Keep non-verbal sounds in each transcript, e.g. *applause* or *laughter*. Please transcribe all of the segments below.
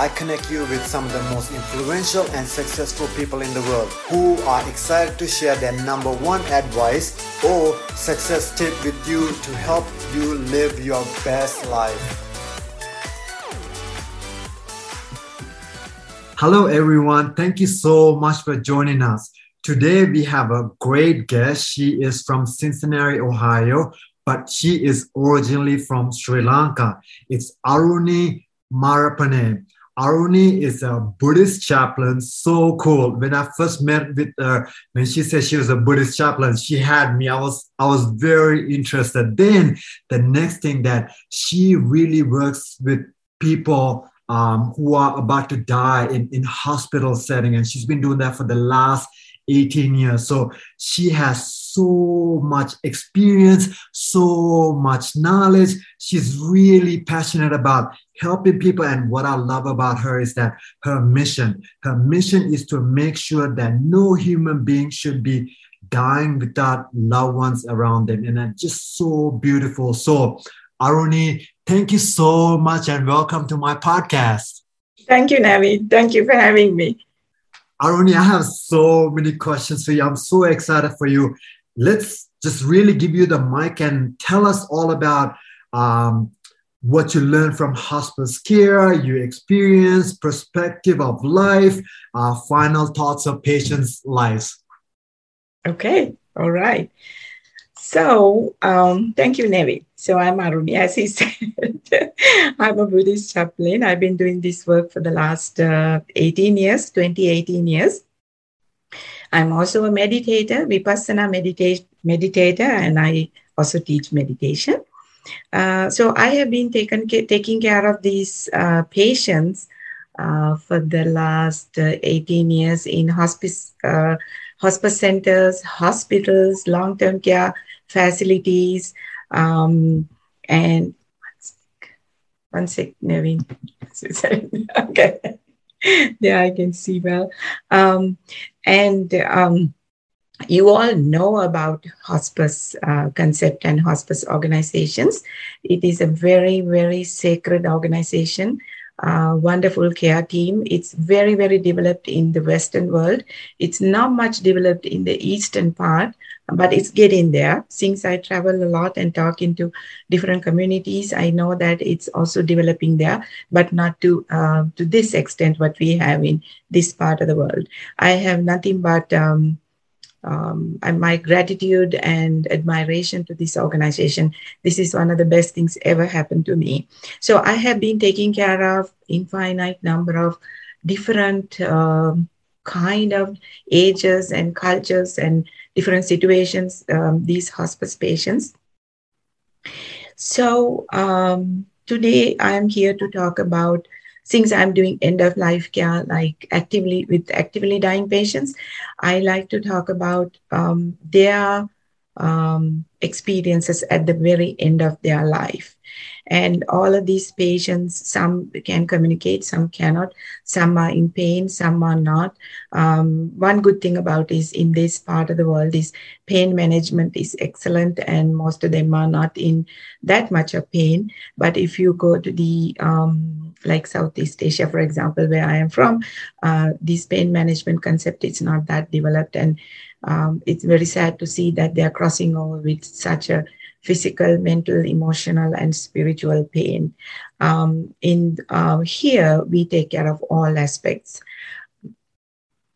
I connect you with some of the most influential and successful people in the world who are excited to share their number one advice or success tip with you to help you live your best life. Hello, everyone. Thank you so much for joining us. Today, we have a great guest. She is from Cincinnati, Ohio, but she is originally from Sri Lanka. It's Aruni Marapane. Aruni is a Buddhist chaplain. So cool. When I first met with her, when she said she was a Buddhist chaplain, she had me. I was I was very interested. Then the next thing that she really works with people um, who are about to die in, in hospital setting, and she's been doing that for the last 18 years. So she has so much experience, so much knowledge. She's really passionate about helping people. And what I love about her is that her mission, her mission is to make sure that no human being should be dying without loved ones around them. And that's just so beautiful. So, Aruni, thank you so much and welcome to my podcast. Thank you, Navi. Thank you for having me. Aruni, I have so many questions for you. I'm so excited for you. Let's just really give you the mic and tell us all about um, what you learned from hospice care, your experience, perspective of life, uh, final thoughts of patients' lives. Okay, all right. So, um, thank you, Nevi. So, I'm Aruni, as he *laughs* said. I'm a Buddhist chaplain. I've been doing this work for the last uh, 18 years, 20, 18 years. I'm also a meditator, Vipassana medita- meditator, and I also teach meditation. Uh, so I have been taken taking care of these uh, patients uh, for the last uh, 18 years in hospice uh, hospice centers, hospitals, long-term care facilities, um, and one sec, Naveen. *laughs* okay, there I can see well, um, and. Um, you all know about hospice uh, concept and hospice organizations. It is a very, very sacred organization, uh, wonderful care team. It's very, very developed in the Western world. It's not much developed in the Eastern part, but it's getting there. Since I travel a lot and talk into different communities, I know that it's also developing there, but not to uh, to this extent what we have in this part of the world. I have nothing but um, um, and my gratitude and admiration to this organization. This is one of the best things ever happened to me. So I have been taking care of infinite number of different um, kind of ages and cultures and different situations. Um, these hospice patients. So um, today I am here to talk about since I'm doing end of life care, like actively with actively dying patients, I like to talk about um, their um, experiences at the very end of their life. And all of these patients, some can communicate, some cannot, some are in pain, some are not. Um, one good thing about is in this part of the world is pain management is excellent and most of them are not in that much of pain. But if you go to the um, like Southeast Asia, for example, where I am from, uh, this pain management concept is not that developed and um, it's very sad to see that they are crossing over with such a physical, mental, emotional, and spiritual pain. Um, in uh, here, we take care of all aspects.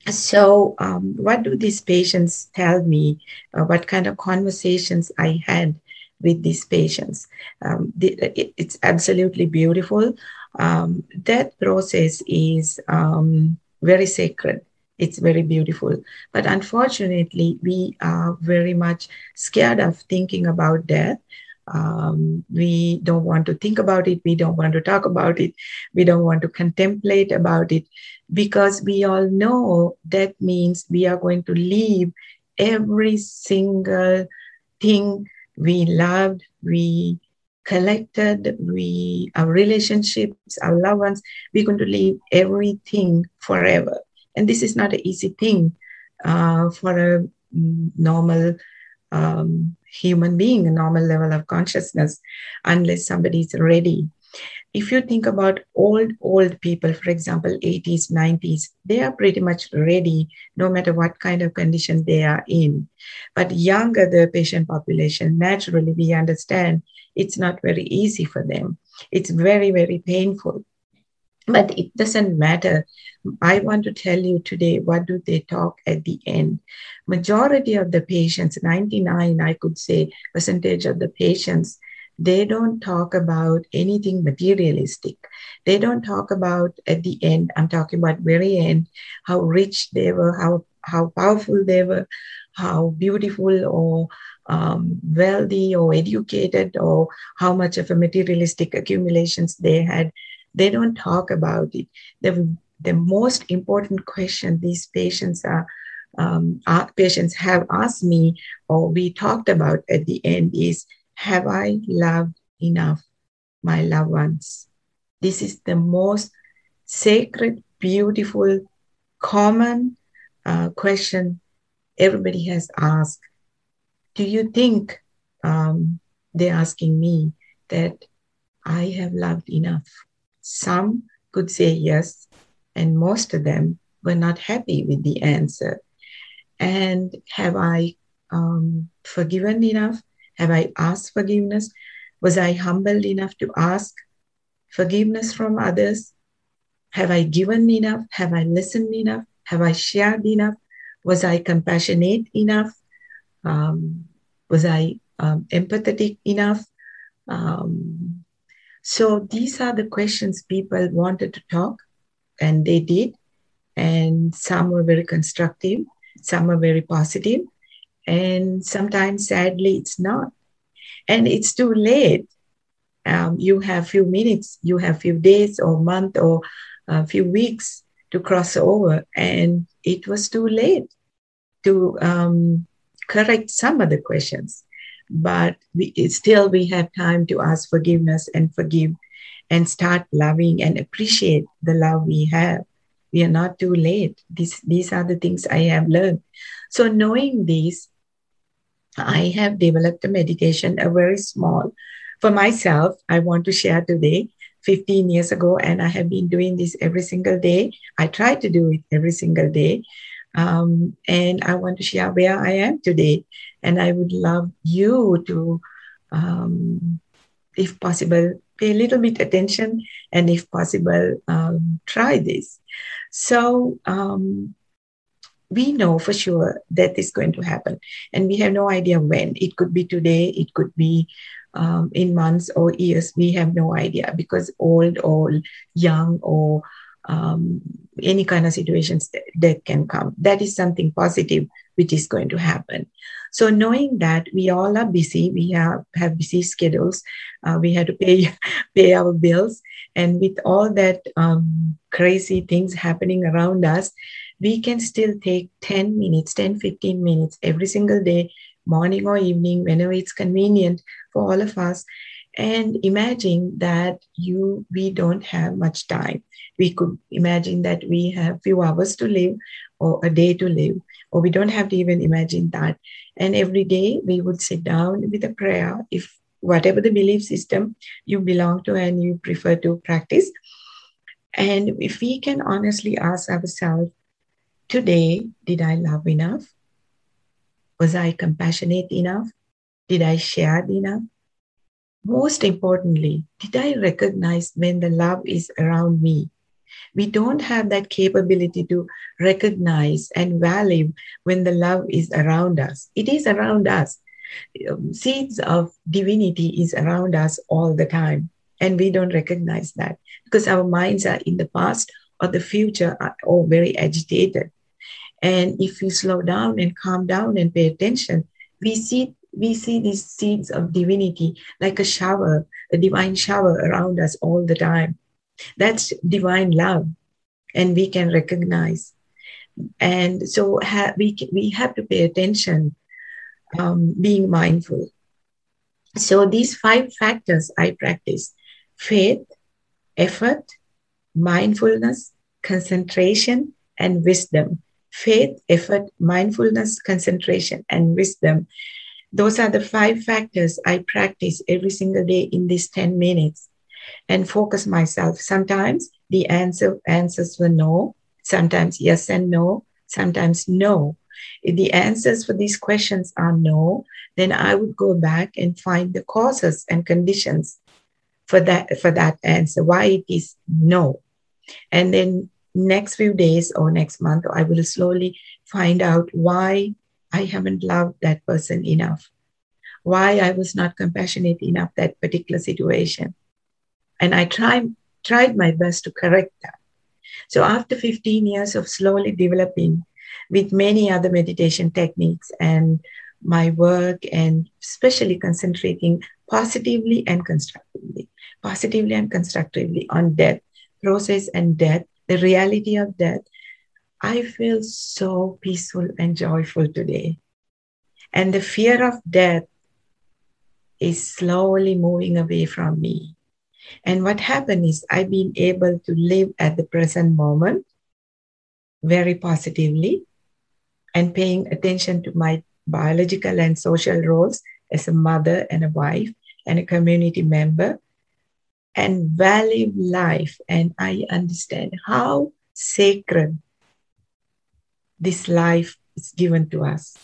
So, um, what do these patients tell me? Uh, what kind of conversations I had with these patients? Um, the, it, it's absolutely beautiful. Um, that process is um, very sacred it's very beautiful. But unfortunately, we are very much scared of thinking about death. Um, we don't want to think about it. We don't want to talk about it. We don't want to contemplate about it because we all know that means we are going to leave every single thing we loved, we collected, we our relationships, our loved ones, we're going to leave everything forever. And this is not an easy thing uh, for a normal um, human being, a normal level of consciousness, unless somebody is ready. If you think about old, old people, for example, 80s, 90s, they are pretty much ready no matter what kind of condition they are in. But younger the patient population, naturally, we understand it's not very easy for them. It's very, very painful. But it doesn't matter. I want to tell you today what do they talk at the end. Majority of the patients, 99, I could say, percentage of the patients, they don't talk about anything materialistic. They don't talk about at the end, I'm talking about very end, how rich they were, how, how powerful they were, how beautiful or um, wealthy or educated or how much of a materialistic accumulations they had they don't talk about it. The, the most important question these patients are um, patients have asked me or we talked about at the end is have I loved enough my loved ones? This is the most sacred, beautiful, common uh, question everybody has asked. Do you think um, they're asking me that I have loved enough? Some could say yes, and most of them were not happy with the answer. And have I um, forgiven enough? Have I asked forgiveness? Was I humble enough to ask forgiveness from others? Have I given enough? Have I listened enough? Have I shared enough? Was I compassionate enough? Um, was I um, empathetic enough? Um, so these are the questions people wanted to talk, and they did. And some were very constructive, some were very positive, and sometimes, sadly, it's not. And it's too late. Um, you have few minutes, you have few days or month or a few weeks to cross over, and it was too late to um, correct some of the questions. But we, still we have time to ask forgiveness and forgive and start loving and appreciate the love we have. We are not too late. These, these are the things i have learned. So knowing this i have developed a meditation a very small for myself i want to share today 15 years ago and i have been doing this every single day i try to do it every single day um, and I want to share where I am today. And I would love you to, um, if possible, pay a little bit attention and, if possible, um, try this. So, um, we know for sure that is going to happen, and we have no idea when. It could be today, it could be um, in months or years. We have no idea because old or young or um, any kind of situations that, can come. That is something positive which is going to happen. So knowing that we all are busy, we have, have busy schedules, uh, we have to pay *laughs* pay our bills, and with all that um, crazy things happening around us, we can still take 10 minutes, 10, 15 minutes every single day, morning or evening, whenever it's convenient for all of us, and imagine that you we don't have much time. We could imagine that we have few hours to live or a day to live or we don't have to even imagine that. And every day we would sit down with a prayer. If whatever the belief system you belong to and you prefer to practice. And if we can honestly ask ourselves today did i love enough was i compassionate enough did i share enough most importantly, did I recognize when the love is around me? We don't have that capability to recognize and value when the love is around us. It is around us. Um, seeds of divinity is around us all the time. And we don't recognize that because our minds are in the past or the future all very agitated. And if we slow down and calm down and pay attention, we see we see these seeds of divinity like a shower, a divine shower around us all the time. That's divine love, and we can recognize. And so ha- we, we have to pay attention, um, being mindful. So these five factors I practice faith, effort, mindfulness, concentration, and wisdom. Faith, effort, mindfulness, concentration, and wisdom. Those are the five factors I practice every single day in these 10 minutes and focus myself. Sometimes the answer answers were no, sometimes yes and no, sometimes no. If the answers for these questions are no, then I would go back and find the causes and conditions for that for that answer, why it is no. And then next few days or next month, I will slowly find out why I haven't loved that person enough, why I was not compassionate enough that particular situation. And I try, tried my best to correct that. So after 15 years of slowly developing with many other meditation techniques and my work and especially concentrating positively and constructively, positively and constructively on death, process and death, the reality of death, I feel so peaceful and joyful today. And the fear of death is slowly moving away from me. And what happened is I've been able to live at the present moment very positively and paying attention to my biological and social roles as a mother and a wife and a community member and value life. And I understand how sacred this life is given to us.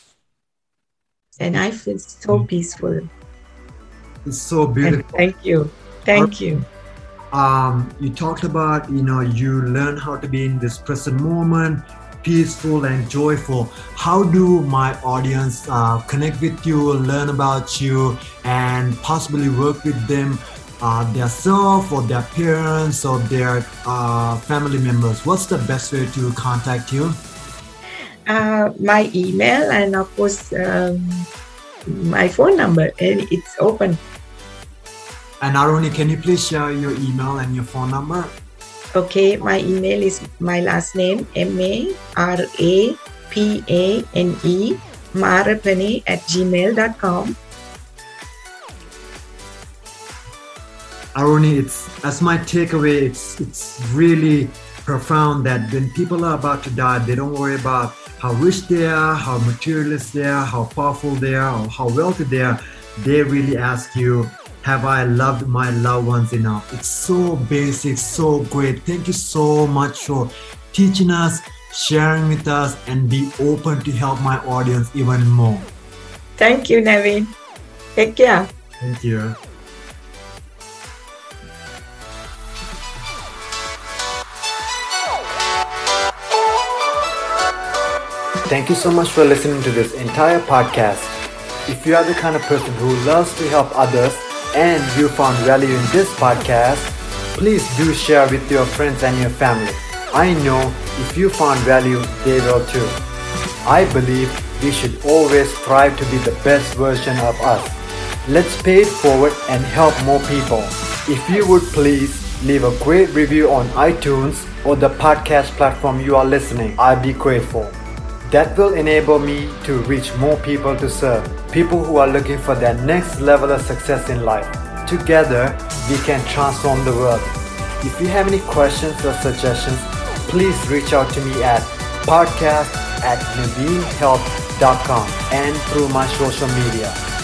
And I feel so mm. peaceful. It's so beautiful. And thank you. Thank you. Um, you talked about, you know, you learn how to be in this present moment, peaceful and joyful. How do my audience uh, connect with you, learn about you, and possibly work with them, uh, their self or their parents or their uh, family members? What's the best way to contact you? Uh, my email and of course um, my phone number, and it's open. And Aruni, can you please share your email and your phone number? Okay, my email is my last name M A R A P A N E marapane at gmail.com. Aruni, it's as my takeaway, it's it's really profound that when people are about to die, they don't worry about how rich they are, how materialist they are, how powerful they are, or how wealthy they are. They really ask you, have I loved my loved ones enough? It's so basic, so great. Thank you so much for teaching us, sharing with us, and be open to help my audience even more. Thank you, Nevin. Take care. Thank you. Thank you so much for listening to this entire podcast. If you are the kind of person who loves to help others, and you found value in this podcast, please do share with your friends and your family. I know if you found value, they will too. I believe we should always strive to be the best version of us. Let's pay it forward and help more people. If you would please leave a great review on iTunes or the podcast platform you are listening, I'd be grateful. That will enable me to reach more people to serve, people who are looking for their next level of success in life. Together, we can transform the world. If you have any questions or suggestions, please reach out to me at podcast at naveenhealth.com and through my social media.